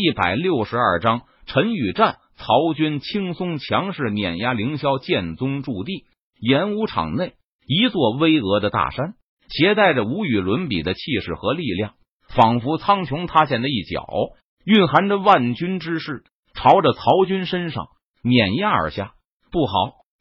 一百六十二章陈宇战，曹军轻松强势碾压凌霄剑宗驻地演武场内一座巍峨的大山，携带着无与伦比的气势和力量，仿佛苍穹塌陷的一角，蕴含着万军之势，朝着曹军身上碾压而下。不好！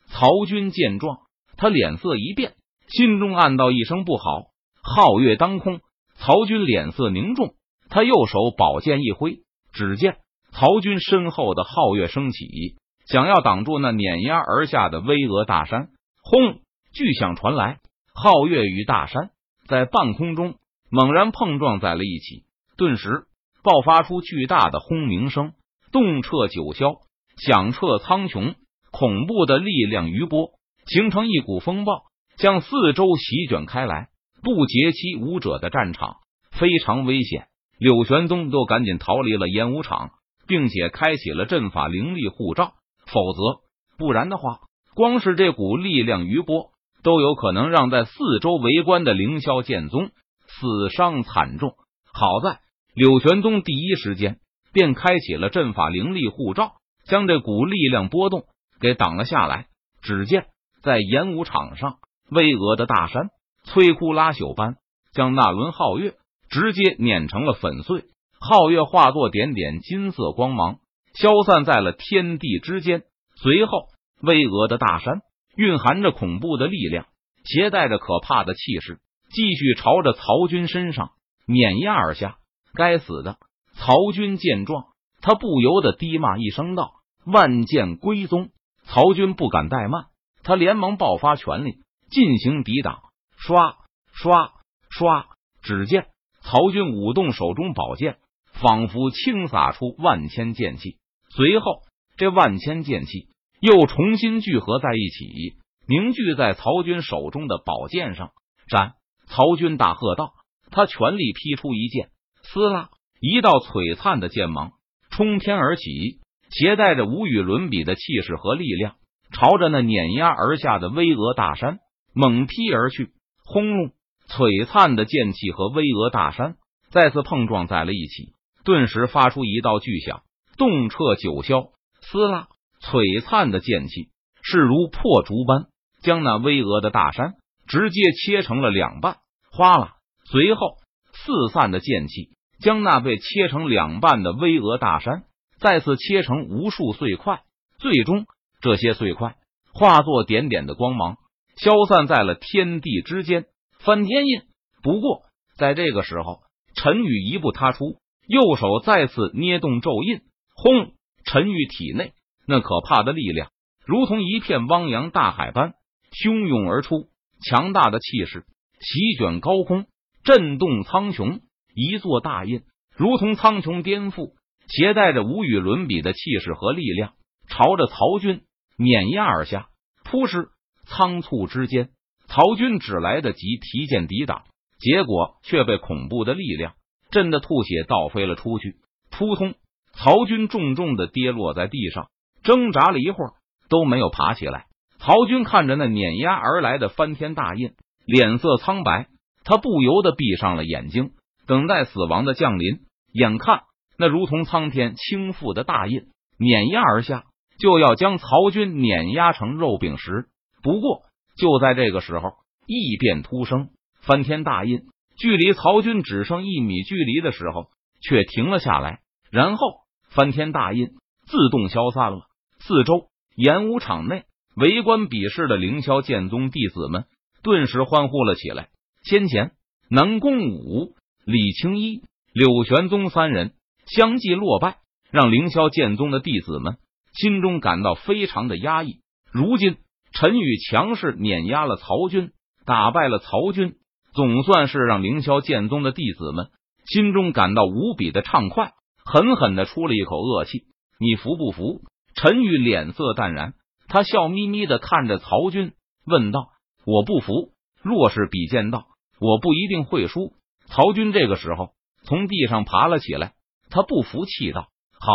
曹军见状，他脸色一变，心中暗道一声不好。皓月当空，曹军脸色凝重，他右手宝剑一挥。只见曹军身后的皓月升起，想要挡住那碾压而下的巍峨大山。轰！巨响传来，皓月与大山在半空中猛然碰撞在了一起，顿时爆发出巨大的轰鸣声，动彻九霄，响彻苍穹。恐怖的力量余波形成一股风暴，向四周席卷开来。不劫期武者的战场非常危险。柳玄宗都赶紧逃离了演武场，并且开启了阵法灵力护罩，否则不然的话，光是这股力量余波都有可能让在四周围观的凌霄剑宗死伤惨重。好在柳玄宗第一时间便开启了阵法灵力护罩，将这股力量波动给挡了下来。只见在演武场上，巍峨的大山摧枯拉朽般将那轮皓月。直接碾成了粉碎，皓月化作点点金色光芒，消散在了天地之间。随后，巍峨的大山蕴含着恐怖的力量，携带着可怕的气势，继续朝着曹军身上碾压而下。该死的！曹军见状，他不由得低骂一声道：“万剑归宗！”曹军不敢怠慢，他连忙爆发全力进行抵挡。刷刷刷，只见。曹军舞动手中宝剑，仿佛倾洒出万千剑气。随后，这万千剑气又重新聚合在一起，凝聚在曹军手中的宝剑上。斩！曹军大喝道：“他全力劈出一剑，撕拉一道璀璨的剑芒冲天而起，携带着无与伦比的气势和力量，朝着那碾压而下的巍峨大山猛劈而去。轰隆！璀璨的剑气和巍峨大山再次碰撞在了一起，顿时发出一道巨响，动彻九霄。撕拉！璀璨的剑气势如破竹般将那巍峨的大山直接切成了两半。哗啦！随后四散的剑气将那被切成两半的巍峨大山再次切成无数碎块，最终这些碎块化作点点的光芒，消散在了天地之间。翻天印。不过，在这个时候，陈宇一步踏出，右手再次捏动咒印，轰！陈宇体内那可怕的力量，如同一片汪洋大海般汹涌而出，强大的气势席卷高空，震动苍穹。一座大印如同苍穹颠覆，携带着无与伦比的气势和力量，朝着曹军碾压而下。扑哧！仓促之间。曹军只来得及提剑抵挡，结果却被恐怖的力量震得吐血倒飞了出去。扑通！曹军重重的跌落在地上，挣扎了一会儿都没有爬起来。曹军看着那碾压而来的翻天大印，脸色苍白，他不由得闭上了眼睛，等待死亡的降临。眼看那如同苍天倾覆的大印碾压而下，就要将曹军碾压成肉饼时，不过。就在这个时候，异变突生，翻天大印距离曹军只剩一米距离的时候，却停了下来，然后翻天大印自动消散了。四周演武场内围观比试的凌霄剑宗弟子们顿时欢呼了起来。先前南宫武、李青衣、柳玄宗三人相继落败，让凌霄剑宗的弟子们心中感到非常的压抑。如今。陈宇强势碾压了曹军，打败了曹军，总算是让凌霄剑宗的弟子们心中感到无比的畅快，狠狠的出了一口恶气。你服不服？陈宇脸色淡然，他笑眯眯的看着曹军，问道：“我不服。若是比剑道，我不一定会输。”曹军这个时候从地上爬了起来，他不服气道：“好，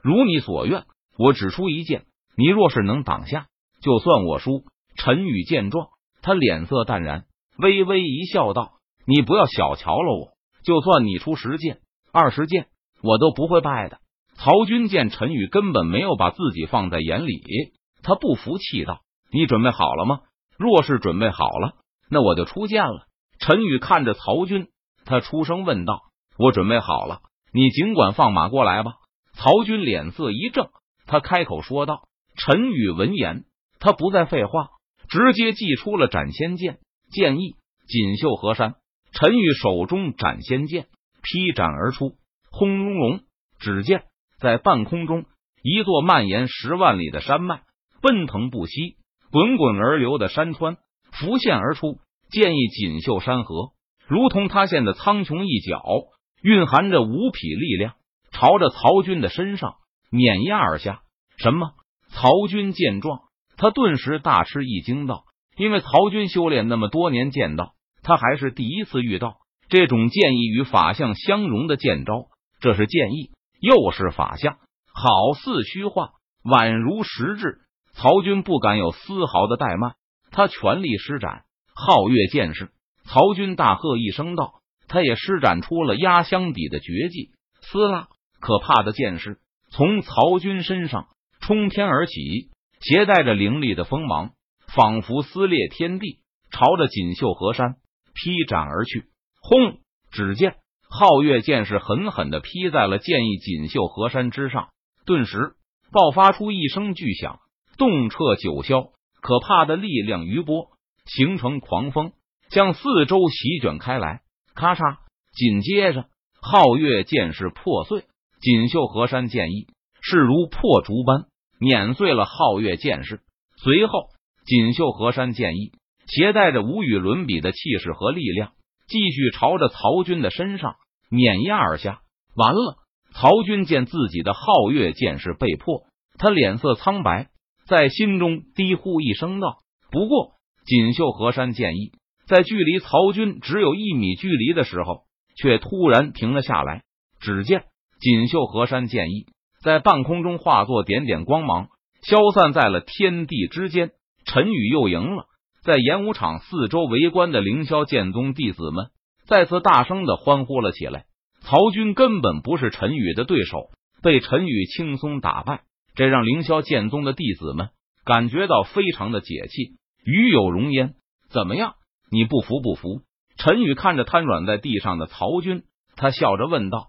如你所愿，我只出一剑，你若是能挡下。”就算我输，陈宇见状，他脸色淡然，微微一笑，道：“你不要小瞧了我。就算你出十剑、二十剑，我都不会败的。曹军见陈宇根本没有把自己放在眼里，他不服气道：“你准备好了吗？若是准备好了，那我就出剑了。”陈宇看着曹军，他出声问道：“我准备好了，你尽管放马过来吧。”曹军脸色一正，他开口说道：“陈宇闻言，他不再废话，直接祭出了斩仙剑，剑意锦绣河山。陈宇手中斩仙剑劈斩而出，轰隆隆，只见在半空中，一座蔓延十万里的山脉奔腾不息，滚滚而流的山川浮现而出，剑意锦绣山河，如同塌陷的苍穹一角，蕴含着无匹力量。朝着曹军的身上碾压而下。什么？曹军见状，他顿时大吃一惊，道：“因为曹军修炼那么多年剑道，他还是第一次遇到这种剑意与法相相融的剑招。这是剑意，又是法相，好似虚幻，宛如实质。曹军不敢有丝毫的怠慢，他全力施展皓月剑势。曹军大喝一声道：“他也施展出了压箱底的绝技，撕拉！”可怕的剑势从曹军身上冲天而起，携带着凌厉的锋芒，仿佛撕裂天地，朝着锦绣河山劈斩而去。轰！只见皓月剑士狠狠的劈在了剑意锦绣河山之上，顿时爆发出一声巨响，动彻九霄。可怕的力量余波形成狂风，向四周席卷开来。咔嚓！紧接着皓月剑士破碎。锦绣河山剑意势如破竹般碾碎了皓月剑士，随后锦绣河山剑意携带着无与伦比的气势和力量，继续朝着曹军的身上碾压而下。完了！曹军见自己的皓月剑士被破，他脸色苍白，在心中低呼一声道：“不过，锦绣河山剑意在距离曹军只有一米距离的时候，却突然停了下来。只见。锦绣河山剑意在半空中化作点点光芒，消散在了天地之间。陈宇又赢了，在演武场四周围观的凌霄剑宗弟子们再次大声的欢呼了起来。曹军根本不是陈宇的对手，被陈宇轻松打败，这让凌霄剑宗的弟子们感觉到非常的解气，与有荣焉。怎么样？你不服不服？陈宇看着瘫软在地上的曹军，他笑着问道。